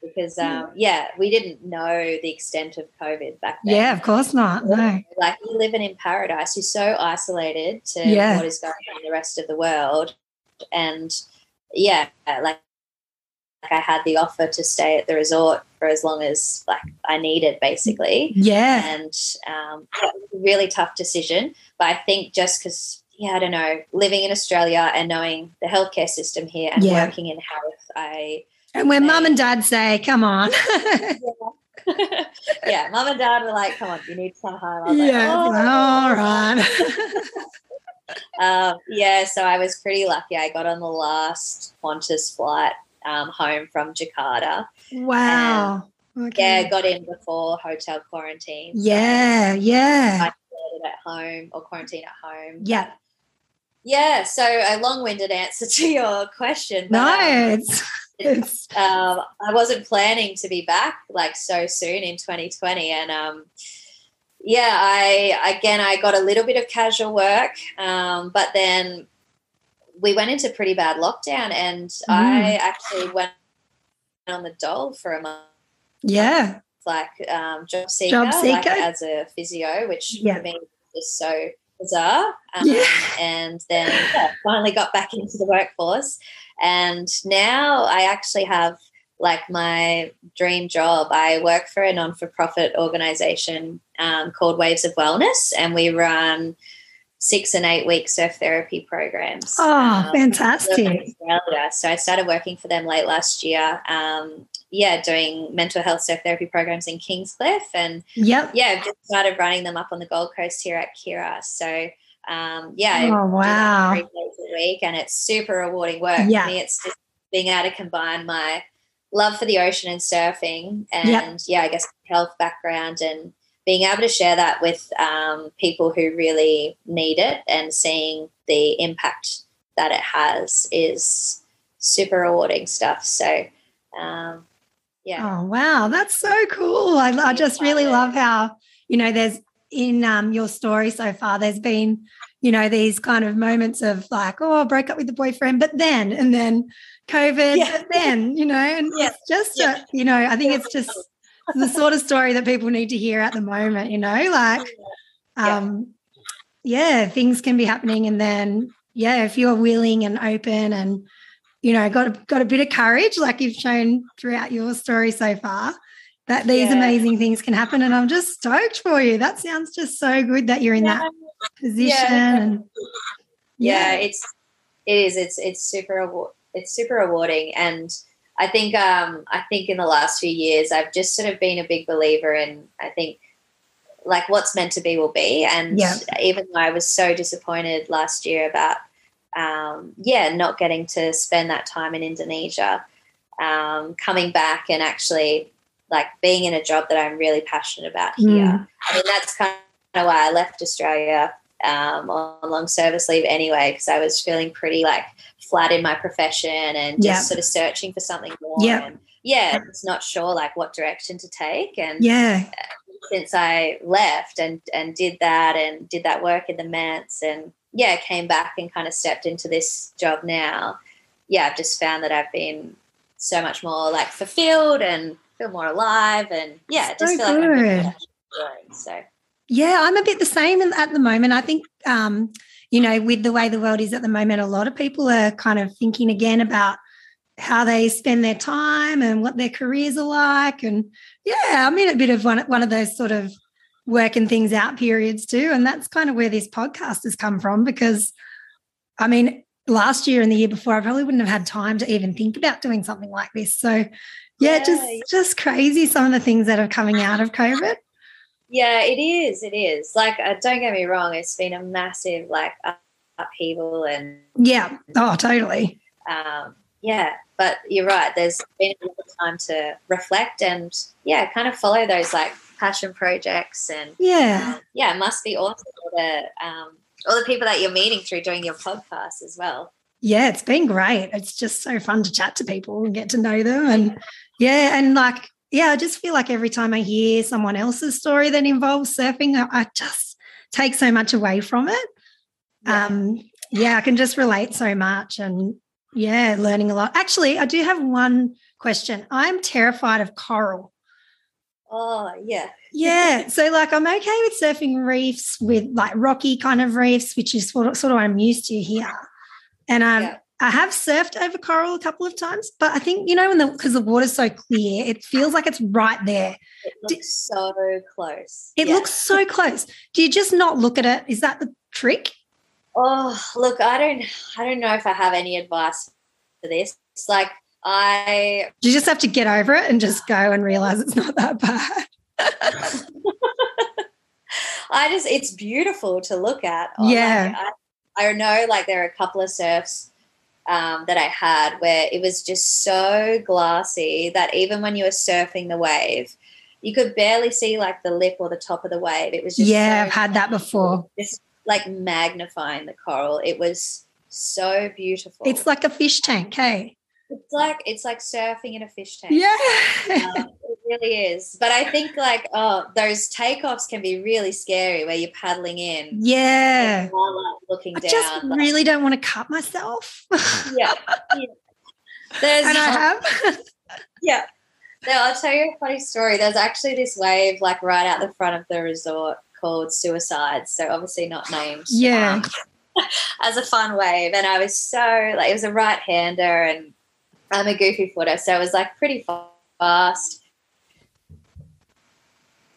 Speaker 2: because um, yeah, we didn't know the extent of COVID back then.
Speaker 1: Yeah, of course not. No.
Speaker 2: Like you living in paradise, you're so isolated to yeah. what is going on in the rest of the world. And yeah, like like I had the offer to stay at the resort for as long as like I needed, basically.
Speaker 1: Yeah,
Speaker 2: and um, it was a really tough decision. But I think just because yeah, I don't know, living in Australia and knowing the healthcare system here and yeah. working in health, I
Speaker 1: and when mum and dad say, "Come on," <laughs>
Speaker 2: yeah. <laughs> yeah, mum and dad were like, "Come on, you need some come home."
Speaker 1: yeah, like, oh, all right. <laughs>
Speaker 2: um, yeah, so I was pretty lucky. I got on the last Qantas flight um, home from Jakarta.
Speaker 1: Wow.
Speaker 2: Okay. Yeah, got in before hotel quarantine.
Speaker 1: Yeah, so yeah.
Speaker 2: I at home or quarantine at home.
Speaker 1: Yeah.
Speaker 2: Yeah, so a long-winded answer <laughs> to your question.
Speaker 1: But, no, um, it's, <laughs>
Speaker 2: it's um, I wasn't planning to be back like so soon in 2020, and um, yeah, I again I got a little bit of casual work, um, but then we went into pretty bad lockdown, and mm. I actually went on the dole for a month.
Speaker 1: Yeah,
Speaker 2: like um, job seeker, job seeker. Like as a physio, which yeah. for me is so bizarre. Um, yeah. And then yeah, finally got back into the workforce, and now I actually have like my dream job. I work for a non for profit organization um, called Waves of Wellness, and we run six and eight week surf therapy programs.
Speaker 1: Oh, um, fantastic.
Speaker 2: So I started working for them late last year. Um, yeah, doing mental health surf therapy programs in Kingscliff. And
Speaker 1: yep.
Speaker 2: yeah, I've just started running them up on the Gold Coast here at Kirra. So um, yeah,
Speaker 1: oh, wow.
Speaker 2: three days a week and it's super rewarding work.
Speaker 1: Yeah.
Speaker 2: For me, it's just being able to combine my love for the ocean and surfing, and
Speaker 1: Yep.
Speaker 2: yeah, I guess health background and being able to share that with um, people who really need it and seeing the impact that it has is super rewarding stuff. So, um, yeah,
Speaker 1: Oh wow, that's so cool. I, I just really love how, you know, there's in um, your story so far, there's been, you know, these kind of moments of like, oh, I broke up with the boyfriend, but then, and then COVID,
Speaker 2: Yeah.
Speaker 1: but then, you know, and <laughs>
Speaker 2: Yeah.
Speaker 1: it's just,
Speaker 2: Yeah.
Speaker 1: a, you know, I think it's just the sort of story that people need to hear at the moment, you know, like,
Speaker 2: Yeah.
Speaker 1: um, yeah, things can be happening. And then, yeah, if you're willing and open and, you know, got got a bit of courage, like you've shown throughout your story so far, that these
Speaker 2: Yeah.
Speaker 1: amazing things can happen. And I'm just stoked for you. That sounds just so good that you're in that position. And
Speaker 2: yeah, it's it is it's it's super award it's super rewarding and i think um i think in the last few years i've just sort of been a big believer in i think like what's meant to be will be and
Speaker 1: Yeah.
Speaker 2: even though i was so disappointed last year about um yeah not getting to spend that time in indonesia um coming back and actually like being in a job that i'm really passionate about here
Speaker 1: Mm.
Speaker 2: i mean that's kind of why i left australia um, on long service leave anyway because I was feeling pretty like flat in my profession and just sort of searching for something more.
Speaker 1: Yeah.
Speaker 2: And yeah, it's not sure like what direction to take. And
Speaker 1: yeah,
Speaker 2: since I left and and did that and did that work in the Ments and yeah, came back and kind of stepped into this job now. Yeah, I've just found that I've been so much more like fulfilled and feel more alive and yeah,
Speaker 1: So
Speaker 2: just feel like I'm
Speaker 1: good.
Speaker 2: So
Speaker 1: Yeah, I'm a bit the same at the moment. I think, um, you know, with the way the world is at the moment, a lot of people are kind of thinking again about how they spend their time and what their careers are like. And yeah, I'm in a bit of one, one of those sort of working things out periods too. And that's kind of where this podcast has come from because, I mean, last year and the year before, I probably wouldn't have had time to even think about doing something like this. So, yeah,
Speaker 2: Yeah,
Speaker 1: just just crazy some of the things that are coming out of COVID.
Speaker 2: Yeah, it is. It is. Like, uh, don't get me wrong. It's been a massive like up- upheaval, and
Speaker 1: Yeah. Oh, totally.
Speaker 2: um, yeah. But you're right. There's been a lot of time to reflect and yeah, kind of follow those like passion projects, and
Speaker 1: Yeah.
Speaker 2: um, yeah, it must be awesome all the um, all the people that you're meeting through doing your podcast as well.
Speaker 1: Yeah, it's been great. It's just so fun to chat to people and get to know them. And yeah, and like, yeah, I just feel like every time I hear someone else's story that involves surfing, I, I just take so much away from it.
Speaker 2: Yeah.
Speaker 1: Um, yeah, I can just relate so much and yeah, learning a lot. Actually, I do have one question. I'm terrified of coral.
Speaker 2: Oh yeah,
Speaker 1: Yeah. <laughs> So like I'm okay with surfing reefs with like rocky kind of reefs, which is sort of, sort of what I'm used to here. And um,
Speaker 2: Yeah.
Speaker 1: I have surfed over coral a couple of times, but I think, you know, when the because the water's so clear, it feels like it's right there.
Speaker 2: it looks so close.
Speaker 1: It
Speaker 2: Yeah.
Speaker 1: looks so close. Do you just not look at it? Is that the trick?
Speaker 2: Oh, look, I don't I don't know if I have any advice for this. It's like I
Speaker 1: you just have to get over it and just go and realize it's not that bad? <laughs>
Speaker 2: I just it's beautiful to look at.
Speaker 1: Oh,
Speaker 2: Yeah. I, I know like there are a couple of surfs um, that I had where it was just so glassy that even when you were surfing the wave, you could barely see like the lip or the top of the wave. It was just
Speaker 1: Yeah,
Speaker 2: so
Speaker 1: I've had that before.
Speaker 2: Just like magnifying the coral. It was so beautiful.
Speaker 1: It's like a fish tank, hey?
Speaker 2: it's like it's like surfing in a fish tank.
Speaker 1: Yeah.
Speaker 2: Um, really is. But I think like oh, those takeoffs can be really scary where you're paddling in,
Speaker 1: yeah.
Speaker 2: and while, like, looking
Speaker 1: I
Speaker 2: down.
Speaker 1: just
Speaker 2: like-
Speaker 1: really don't want to cut myself.
Speaker 2: yeah, <laughs> yeah. There's
Speaker 1: and I have. <laughs>
Speaker 2: yeah. Now I'll tell you a funny story. There's actually this wave like right out the front of the resort called Suicides. So obviously not named.
Speaker 1: Yeah.
Speaker 2: um, <laughs> as a fun wave, and I was so like it was a right hander, and I'm a goofy footer, so it was like pretty fast.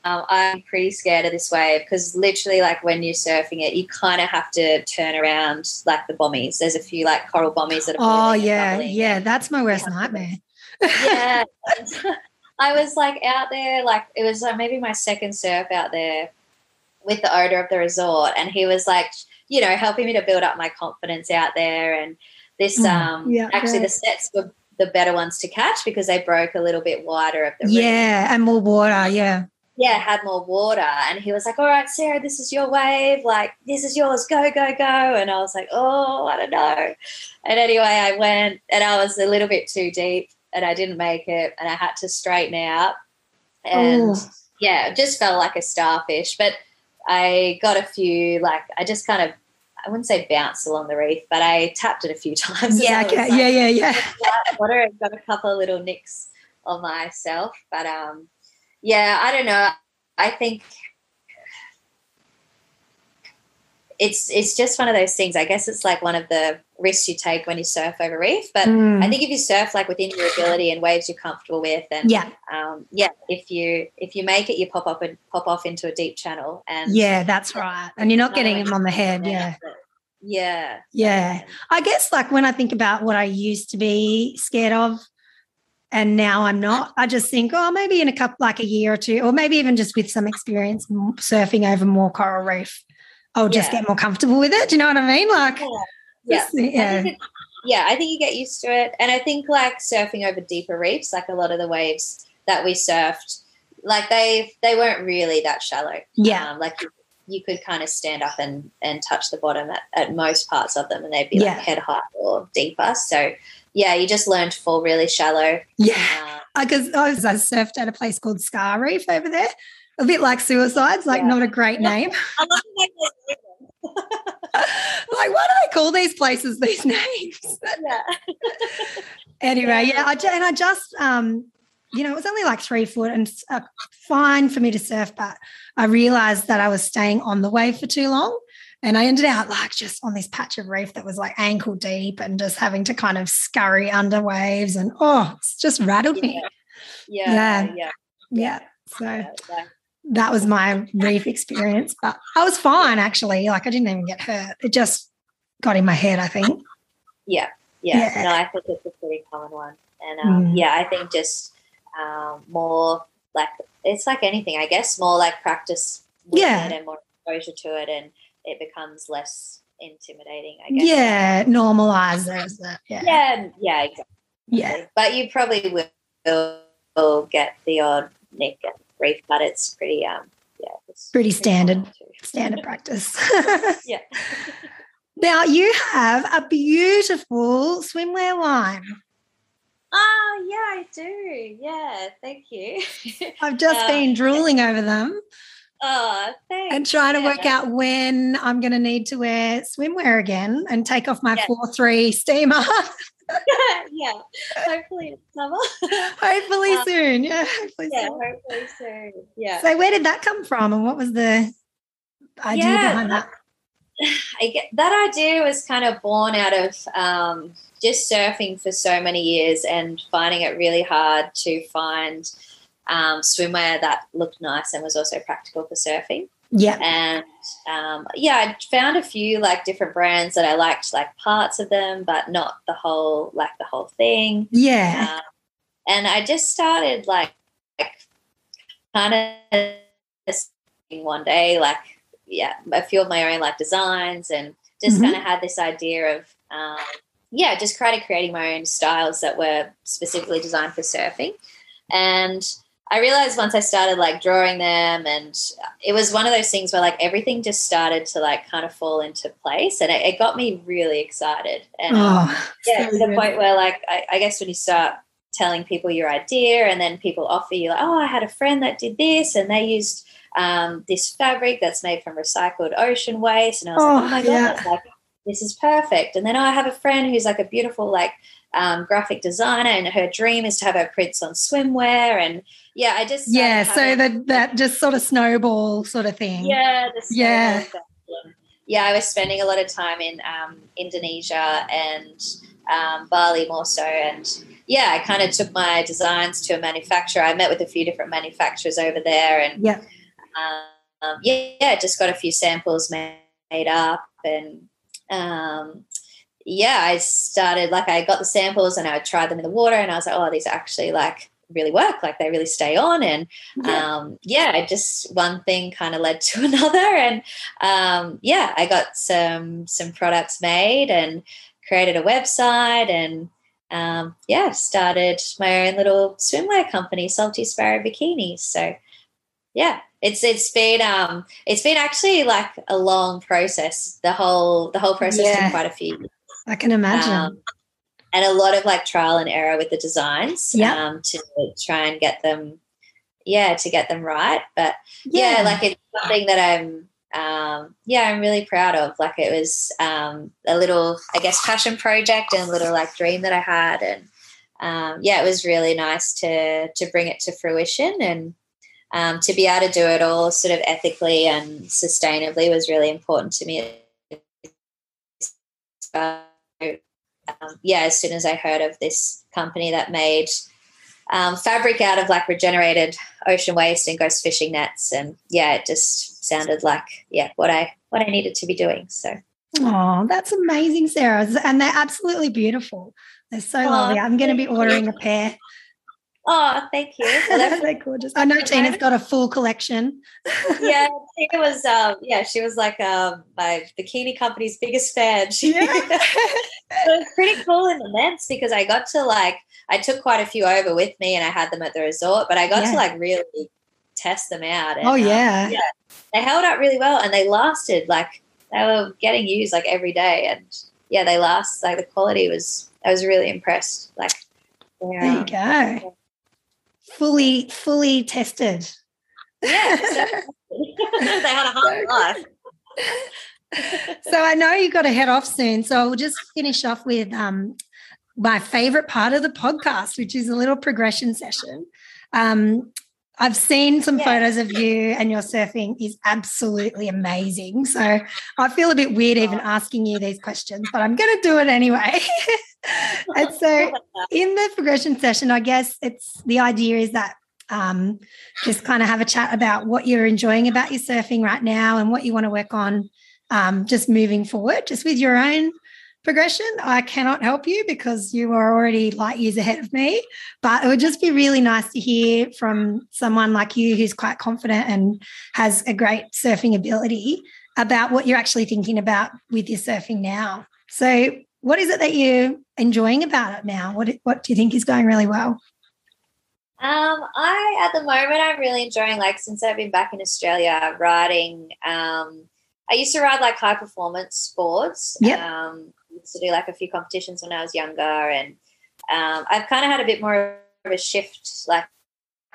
Speaker 2: Um, I'm pretty scared of this wave because literally, like when you're surfing it, you kind of have to turn around like the bombies. There's a few like coral bombies that are.
Speaker 1: Oh yeah, yeah. That's my worst <laughs>
Speaker 2: Yeah.
Speaker 1: nightmare. <laughs>
Speaker 2: yeah. I was like out there, like it was like maybe my second surf out there with the owner of the resort, and he was like, you know, helping me to build up my confidence out there. And this,
Speaker 1: Mm,
Speaker 2: um,
Speaker 1: yeah,
Speaker 2: actually, the sets were the better ones to catch because they broke a little bit wider of the.
Speaker 1: Yeah, and more water. Yeah.
Speaker 2: Yeah, had more water. And he was like, All right, Sarah, this is your wave. Like, this is yours. Go, go, go. And I was like, Oh, I don't know. And anyway, I went and I was a little bit too deep and I didn't make it and I had to straighten out. And
Speaker 1: Oh.
Speaker 2: yeah, it just felt like a starfish. But I got a few, like, I just kind of, I wouldn't say bounced along the reef, but I tapped it a few <laughs> times.
Speaker 1: Yeah, okay.
Speaker 2: like,
Speaker 1: yeah, yeah, yeah.
Speaker 2: water and got a couple of little nicks on myself. But um, yeah, I don't know. I think it's it's just one of those things. I guess it's like one of the risks you take when you surf over reef. But
Speaker 1: Mm.
Speaker 2: I think if you surf like within your ability and waves you're comfortable with, and
Speaker 1: Yeah,
Speaker 2: um, yeah, if you if you make it, you pop up and pop off into a deep channel, and
Speaker 1: yeah, that's right. And you're not
Speaker 2: Not
Speaker 1: getting them on the head. Yeah.
Speaker 2: yeah,
Speaker 1: Yeah. I guess like when I think about what I used to be scared of and now I'm not, I just think, oh, maybe in a couple, like a year or two, or maybe even just with some experience surfing over more coral reef, I'll just
Speaker 2: Yeah.
Speaker 1: get more comfortable with it. Do you know what I mean? Like,
Speaker 2: Yeah. Yeah.
Speaker 1: just-
Speaker 2: I
Speaker 1: yeah.
Speaker 2: think yeah, I think you get used to it. And I think like surfing over deeper reefs, like a lot of the waves that we surfed, like they they weren't really that shallow.
Speaker 1: Yeah.
Speaker 2: Um, like you, you could kind of stand up and, and touch the bottom at, at most parts of them and they'd be
Speaker 1: Yeah.
Speaker 2: like head height or deeper. So yeah, you just learn to fall really shallow.
Speaker 1: Yeah.
Speaker 2: Um,
Speaker 1: Because I, was, I surfed at a place called Scar Reef over there, a bit like suicides, like
Speaker 2: Yeah.
Speaker 1: not a great name. <laughs>
Speaker 2: I love the way
Speaker 1: like, why do they call these places these <laughs> names?
Speaker 2: yeah.
Speaker 1: anyway,
Speaker 2: Yeah.
Speaker 1: I, and I just, um, you know, it was only like three foot and uh, fine for me to surf, but I realized that I was staying on the wave for too long. And I ended up like just on this patch of reef that was like ankle deep and just having to kind of scurry under waves. And oh, it's just rattled me.
Speaker 2: Yeah.
Speaker 1: Yeah.
Speaker 2: Yeah.
Speaker 1: Yeah. So
Speaker 2: yeah, like-
Speaker 1: that was my reef experience. But I was fine actually. Like I didn't even get hurt. It just got in my head, I think.
Speaker 2: Yeah, yeah.
Speaker 1: Yeah.
Speaker 2: No, I think it's a pretty common one, and um,
Speaker 1: Mm.
Speaker 2: yeah, I think just um, more like it's like anything, I guess, more like practice
Speaker 1: Yeah.
Speaker 2: and more exposure to it, and it becomes less intimidating. I guess.
Speaker 1: Yeah. Normalizes it. Yeah.
Speaker 2: Yeah. Yeah. Exactly.
Speaker 1: Yeah.
Speaker 2: But you probably will, will get the odd nick and reef, but it's pretty um yeah, it's
Speaker 1: Pretty standard. Standard practice. <laughs>
Speaker 2: Yeah.
Speaker 1: now you have a beautiful swimwear line.
Speaker 2: Oh yeah, I do. Yeah, thank you.
Speaker 1: I've just <laughs>
Speaker 2: Uh,
Speaker 1: been drooling over them
Speaker 2: oh, thanks.
Speaker 1: and trying to work out when I'm going to need to wear swimwear again and take off my
Speaker 2: Yeah.
Speaker 1: 4 3 steamer. <laughs>
Speaker 2: yeah, hopefully it's summer. <laughs>
Speaker 1: hopefully
Speaker 2: Uh,
Speaker 1: soon. Yeah. Hopefully
Speaker 2: yeah,
Speaker 1: soon.
Speaker 2: hopefully soon. Yeah,
Speaker 1: So, where did that come from and what was the idea
Speaker 2: Yeah,
Speaker 1: behind that? <sighs>
Speaker 2: I get that idea was kind of born out of um, just surfing for so many years and finding it really hard to find um, swimwear that looked nice and was also practical for surfing.
Speaker 1: Yeah.
Speaker 2: and um, yeah, I found a few like different brands that I liked, like parts of them, but not the whole, like the whole thing.
Speaker 1: Yeah.
Speaker 2: Um, and I just started like, like kind of one day, like yeah, a few of my own like designs, and just
Speaker 1: Mhm.
Speaker 2: kind of had this idea of um, yeah, just kind of creating my own styles that were specifically designed for surfing, and. I realized once I started like drawing them, and it was one of those things where like everything just started to like kind of fall into place, and it, it got me really excited. And um,
Speaker 1: Oh,
Speaker 2: yeah,
Speaker 1: so
Speaker 2: to the
Speaker 1: good.
Speaker 2: point where like I, I guess when you start telling people your idea and then people offer you like oh i had a friend that did this and they used um, this fabric that's made from recycled ocean waste and i was like
Speaker 1: Oh,
Speaker 2: oh my
Speaker 1: yeah.
Speaker 2: god like this is perfect and then oh, i have a friend who's like a beautiful like um, graphic designer and her dream is to have her prints on swimwear and yeah i just
Speaker 1: Yeah. So that, that just sort of snowball sort of thing.
Speaker 2: yeah, the
Speaker 1: Yeah.
Speaker 2: And, yeah, I was spending a lot of time in um, Indonesia and um, Bali more so, and yeah, I kind of took my designs to a manufacturer. I met with a few different manufacturers over there, and
Speaker 1: Yeah.
Speaker 2: um, yeah, yeah, just got a few samples made, made up, and um, yeah, I started like I got the samples and I tried them in the water, and I was like, oh, these are actually like really work, like they really stay on, and
Speaker 1: Yeah.
Speaker 2: um, yeah, just one thing kind of led to <laughs> another, and um, yeah, I got some some products made and created a website, and um, yeah, started my own little swimwear company, Salty Sparrow Bikinis. So yeah, it's it's been um it's been actually like a long process. The whole the whole process
Speaker 1: Yeah.
Speaker 2: took quite a few years.
Speaker 1: I can imagine.
Speaker 2: Um, and a lot of like trial and error with the designs
Speaker 1: Yeah.
Speaker 2: um, to try and get them, yeah, to get them right. But yeah, like it's something that I'm, um, yeah, I'm really proud of. Like it was um, a little, I guess, passion project and a little like dream that I had, and um, yeah, it was really nice to to bring it to fruition and. Um, to be able to do it all sort of ethically and sustainably was really important to me. Um, yeah, as soon as I heard of this company that made um, fabric out of like regenerated ocean waste and ghost fishing nets, and yeah, it just sounded like yeah what I what I needed to be doing. So
Speaker 1: Oh, that's amazing, Sarah. And they're absolutely beautiful. They're so
Speaker 2: Aw,
Speaker 1: lovely. I'm going to be ordering a pair.
Speaker 2: oh, thank you. <laughs>
Speaker 1: They're gorgeous. I know <laughs> Tina's got a full collection.
Speaker 2: yeah, <laughs> Tina was um, yeah she was like um, my bikini company's biggest fan. She,
Speaker 1: Yeah.
Speaker 2: It was pretty cool in the Ments because I got to like I took quite a few over with me and I had them at the resort, but I got
Speaker 1: Yeah.
Speaker 2: to like really test them out. And,
Speaker 1: Oh,
Speaker 2: um,
Speaker 1: yeah.
Speaker 2: yeah, they held up really well and they lasted like they were getting used like every day and yeah, they last like the quality was I was really impressed. Like
Speaker 1: There you
Speaker 2: yeah,
Speaker 1: go. Fully, fully tested.
Speaker 2: yeah, <laughs> so- <laughs> they had a hard life. <laughs>
Speaker 1: so I know you've got to head off soon. So we'll just finish off with um, my favorite part of the podcast, which is a little progression session. Um, I've seen some
Speaker 2: Yeah.
Speaker 1: photos of you and your surfing is absolutely amazing. So I feel a bit weird even asking you these questions, but I'm going to do it anyway. <laughs> and so in the progression session, I guess it's the idea is that um, just kind of have a chat about what you're enjoying about your surfing right now and what you want to work on um, just moving forward, just with your own progression. I cannot help you because you are already light years ahead of me, but it would just be really nice to hear from someone like you who's quite confident and has a great surfing ability about what you're actually thinking about with your surfing now. So, what is it that you're enjoying about it now? What what do you think is going really well?
Speaker 2: Um, I at the moment I'm really enjoying like since I've been back in Australia riding. Um, I used to ride like high performance sports.
Speaker 1: Yep.
Speaker 2: Um, used to do like a few competitions when I was younger, and um, I've kind of had a bit more of a shift like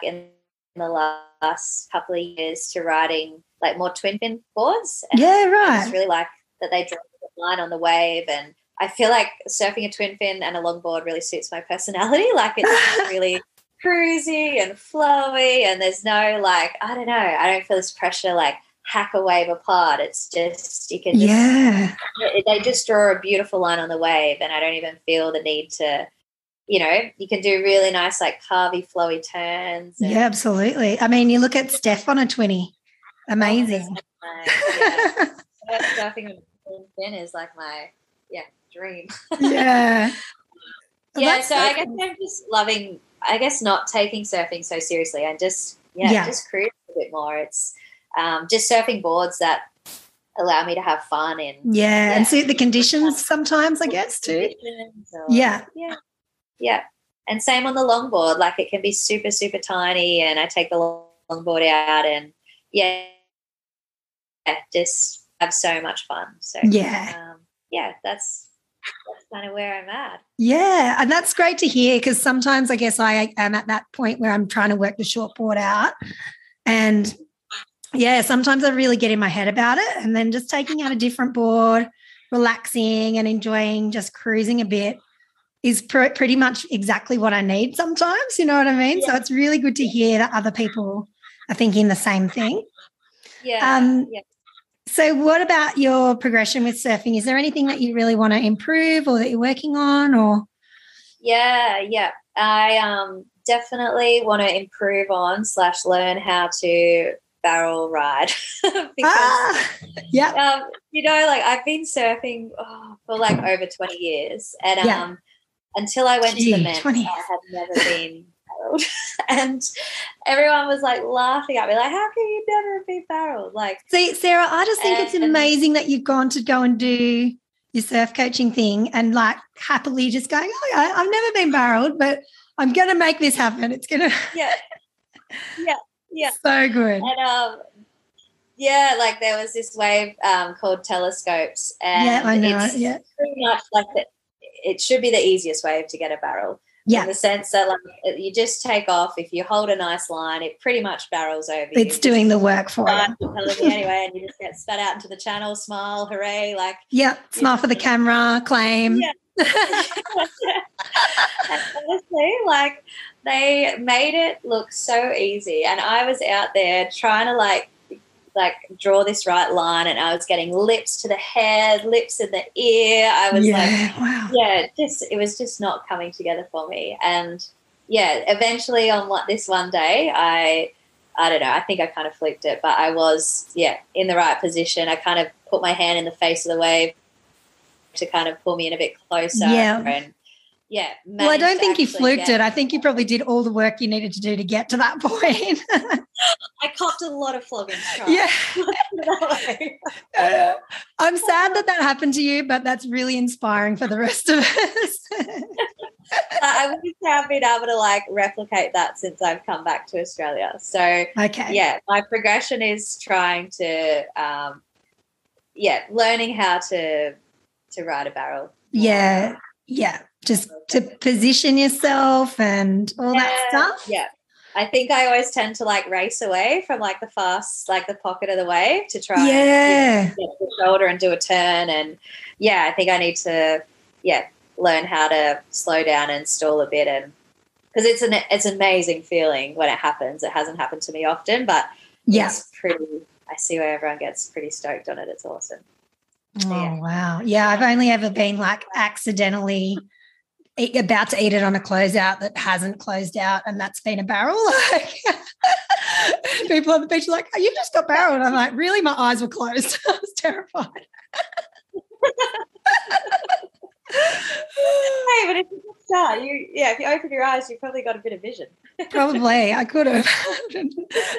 Speaker 2: in the last couple of years to riding like more twin fin boards. And
Speaker 1: Yeah,
Speaker 2: I
Speaker 1: right.
Speaker 2: just really like that they draw the line on the wave and I feel like surfing a twin fin and a longboard really suits my personality. <laughs> Like it's <laughs> really cruisy and flowy and there's no like, I don't know, I don't feel this pressure like hack a wave apart. It's just you can just
Speaker 1: Yeah.
Speaker 2: they just draw a beautiful line on the wave and I don't even feel the need to you know, you can do really nice like carvy flowy turns. and-
Speaker 1: Yeah, absolutely. I mean, you look at Steph on a 20. Amazing.
Speaker 2: yeah. Yeah, surfing is like my yeah dream.
Speaker 1: yeah. <laughs>
Speaker 2: Yeah,
Speaker 1: that's
Speaker 2: so I guess I'm just loving. I guess not taking surfing so seriously and just yeah,
Speaker 1: Yeah.
Speaker 2: just cruise a bit more. It's um, just surfing boards that allow me to have fun in
Speaker 1: Yeah, and suit the conditions <laughs> sometimes, I guess, too.
Speaker 2: or-
Speaker 1: Yeah.
Speaker 2: yeah, yeah. And same on the longboard. Like it can be super super tiny, and I take the long- longboard out, and yeah, yeah, just have so much fun. So
Speaker 1: Yeah.
Speaker 2: um, yeah, that's that's kind of where I'm at.
Speaker 1: Yeah, and that's great to hear because sometimes I guess I am at that point where I'm trying to work the short board out. And yeah, sometimes I really get in my head about it. And then just taking out a different board, relaxing and enjoying just cruising a bit is pr- pretty much exactly what I need sometimes. You know what I mean? So it's really good to hear that other people are thinking the same thing.
Speaker 2: Yeah,
Speaker 1: Um,
Speaker 2: yeah.
Speaker 1: So, what about your progression with surfing? Is there anything that you really want to improve or that you're working on? Or
Speaker 2: Yeah, yeah. I um definitely want to improve on slash learn how to barrel ride <laughs> because
Speaker 1: ah, yeah,
Speaker 2: um, you know, like I've been surfing oh, for like over twenty years, and
Speaker 1: Yeah.
Speaker 2: um until I went to the Ments,
Speaker 1: 20
Speaker 2: I had never been barreled, <laughs> and everyone was like laughing at me, like, "How can you never be barreled?" Like,
Speaker 1: See, Sarah, I just think it's amazing that you've gone to go and do your surf coaching thing and like happily just going, oh, yeah, I've never been barreled, but I'm going to make this happen. It's going to.
Speaker 2: Yeah. <laughs> Yeah. Yeah.
Speaker 1: so good.
Speaker 2: And um, yeah, like there was this wave um, called telescopes, and
Speaker 1: yeah, I know.
Speaker 2: it's
Speaker 1: Yeah.
Speaker 2: pretty much like the, it should be the easiest wave to get a barrel.
Speaker 1: Yeah.
Speaker 2: In the sense that like you just take off. If you hold a nice line, it pretty much barrels over. you.
Speaker 1: It's doing the work for you.
Speaker 2: you're telling me <laughs> anyway, and you just get spat out into the channel, smile, hooray! Like
Speaker 1: yeah, Smile for the camera, claim.
Speaker 2: Yeah. <laughs> <laughs> honestly, like they made it look so easy, and I was out there trying to like like draw this right line, and I was getting lips to the head, lips in the ear. I was like,
Speaker 1: yeah. <laughs> wow.
Speaker 2: yeah, just it was just not coming together for me, and yeah, eventually on what this one day, I. I don't know. I think I kind of flipped it, but I was, yeah, in the right position. I kind of put my hand in the face of the wave to kind of pull me in a bit closer.
Speaker 1: Yeah.
Speaker 2: And yeah.
Speaker 1: Well, I don't think you fluked it. I think you probably did all the work you needed to do to get to that <laughs> point.
Speaker 2: I copped a lot of flogging.
Speaker 1: yeah. <laughs>
Speaker 2: yeah. <laughs>
Speaker 1: Uh, I'm sad that that happened to you, but that's really inspiring for the rest of us.
Speaker 2: I wouldn't say I've been able to like replicate that since I've come back to Australia. So
Speaker 1: okay.
Speaker 2: yeah, my progression is trying to, um, yeah, learning how to to ride a barrel.
Speaker 1: Yeah. Yeah. Just to position yourself and all that stuff.
Speaker 2: Yeah. I think I always tend to like race away from like the fast, like the pocket of the wave to try and
Speaker 1: Yeah.
Speaker 2: get the shoulder and do a turn. And yeah, I think I need to, yeah, learn how to slow down and stall a bit. And because it's an it's an amazing feeling when it happens. It hasn't happened to me often, but
Speaker 1: Yeah.
Speaker 2: it's pretty. I see where everyone gets pretty stoked on it. It's awesome.
Speaker 1: Oh
Speaker 2: Yeah.
Speaker 1: wow. Yeah, I've only ever been like accidentally about to eat it on a closeout that hasn't closed out, and that's been a barrel. <laughs> Like <laughs> people on the beach are like, oh, "You just got barreled." I'm like, "Really?" My eyes were closed. <laughs> I was terrified.
Speaker 2: Hey, but if you start, you yeah, if you open your eyes, you've probably got a bit of vision.
Speaker 1: Probably, I could have.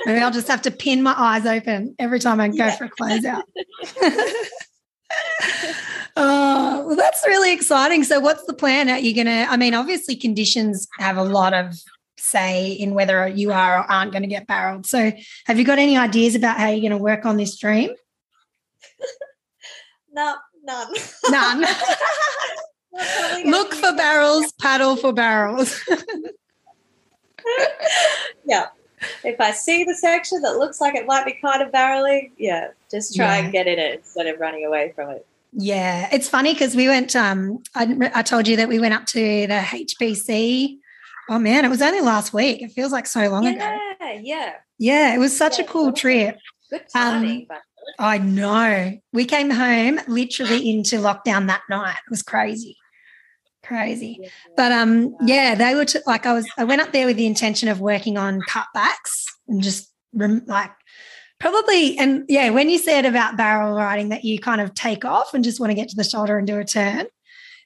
Speaker 1: Maybe I'll just have to pin my eyes open every time I go
Speaker 2: Yeah.
Speaker 1: for a closeout. <laughs> oh, well, that's really exciting. So, what's the plan? Are you going to? I mean, obviously, conditions have a lot of say in whether you are or aren't going to get barreled. So, have you got any ideas about how you're going to work on this dream? <laughs>
Speaker 2: No, none.
Speaker 1: None. <laughs> Look for barrels, paddle for barrels.
Speaker 2: yeah. If I see the section that looks like it might be kind of barreling, yeah, just try
Speaker 1: Yeah.
Speaker 2: and get in it instead of running away from it.
Speaker 1: Yeah, it's funny because we went. Um, I, I told you that we went up to the HBC. Oh man, it was only last week. It feels like so long ago.
Speaker 2: Yeah, yeah.
Speaker 1: Yeah, it was such a cool trip.
Speaker 2: Good
Speaker 1: Um,
Speaker 2: timing. but
Speaker 1: I know. We came home literally into lockdown that night. It was crazy, crazy.
Speaker 2: yeah.
Speaker 1: But um, yeah, they were t- like I was. I went up there with the intention of working on cutbacks and just rem- like probably. And yeah, when you said about barrel riding that you kind of take off and just want to get to the shoulder and do a turn,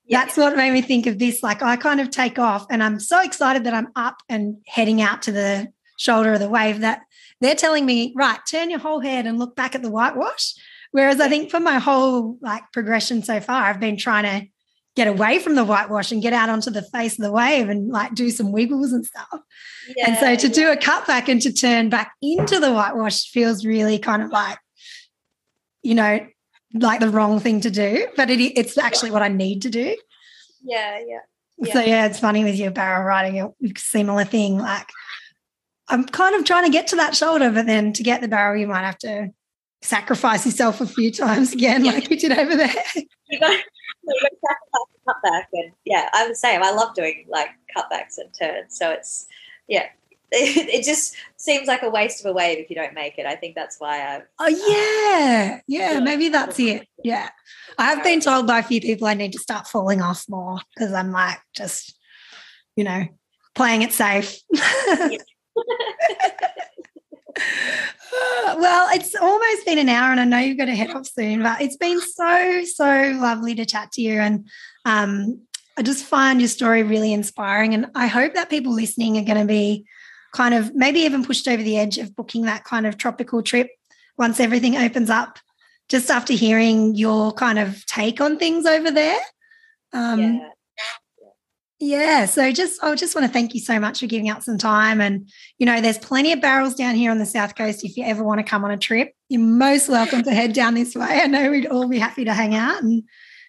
Speaker 2: Yeah.
Speaker 1: that's what made me think of this. Like I kind of take off and I'm so excited that I'm up and heading out to the shoulder of the wave that they're telling me, right, turn your whole head and look back at the whitewash. Whereas I think for my whole like progression so far, I've been trying to get away from the whitewash and get out onto the face of the wave and like do some wiggles and stuff. and so to
Speaker 2: yeah.
Speaker 1: do a cutback and to turn back into the whitewash feels really kind of like, you know, like the wrong thing to do, but it, it's actually what I need to do.
Speaker 2: yeah, yeah. Yeah.
Speaker 1: So yeah, it's funny with your barrel riding, a similar thing. Like I'm kind of trying to get to that shoulder, but then to get the barrel, you might have to sacrifice yourself a few times again,
Speaker 2: Yeah. <laughs>
Speaker 1: like you did over there.
Speaker 2: you got, you got to sacrifice the cutback, and yeah, I'm the same. I love doing like cutbacks and turns. So it's yeah, it, <laughs> it just seems like a waste of a wave if you don't make it. I think that's why I
Speaker 1: Oh yeah, yeah,
Speaker 2: Yeah.
Speaker 1: maybe that's it. Yeah, I have been told by a few people I need to start falling off more because I'm like just, you know, playing it safe. <laughs> <laughs> <sighs> Well, it's almost been an hour, and I know you've got to head off soon, but it's been so, so lovely to chat to you. And um, I just find your story really inspiring. And I hope that people listening are going to be kind of maybe even pushed over the edge of booking that kind of tropical trip once everything opens up just after hearing your kind of take on things over there. Um,
Speaker 2: yeah.
Speaker 1: Yeah. So just I just want to thank you so much for giving up some time. And you know, there's plenty of barrels down here on the south coast. If you ever want to come on a trip, you're most welcome to head down this way. I know we'd all be happy to hang out and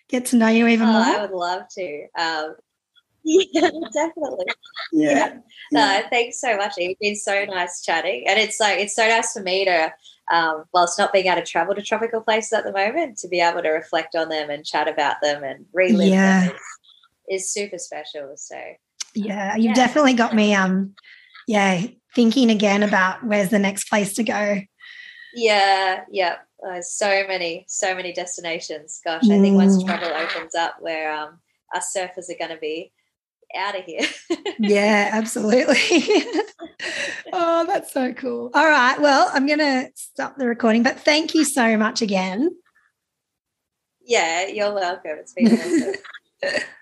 Speaker 1: get to know you even
Speaker 2: Oh,
Speaker 1: more.
Speaker 2: I would love to. Um, <laughs> yeah, definitely.
Speaker 3: Yeah.
Speaker 2: No, thanks so much. It's been so nice chatting, and it's like it's so nice for me to, um, whilst not being able to travel to tropical places at the moment, to be able to reflect on them and chat about them and relive
Speaker 1: Yeah.
Speaker 2: them is, super special. So
Speaker 1: Yeah, you've
Speaker 2: Yeah.
Speaker 1: definitely got me um yeah, thinking again about where's the next place to go.
Speaker 2: yeah, yeah. Uh, so many, so many destinations. Gosh, I think once
Speaker 1: Mm.
Speaker 2: travel opens up, where um, us surfers are going to be out of here.
Speaker 1: Yeah, <laughs> absolutely. <laughs> oh, that's so cool. All right. Well, I'm going to stop the recording, but thank you so much again.
Speaker 2: yeah, you're welcome. It's been awesome. <laughs>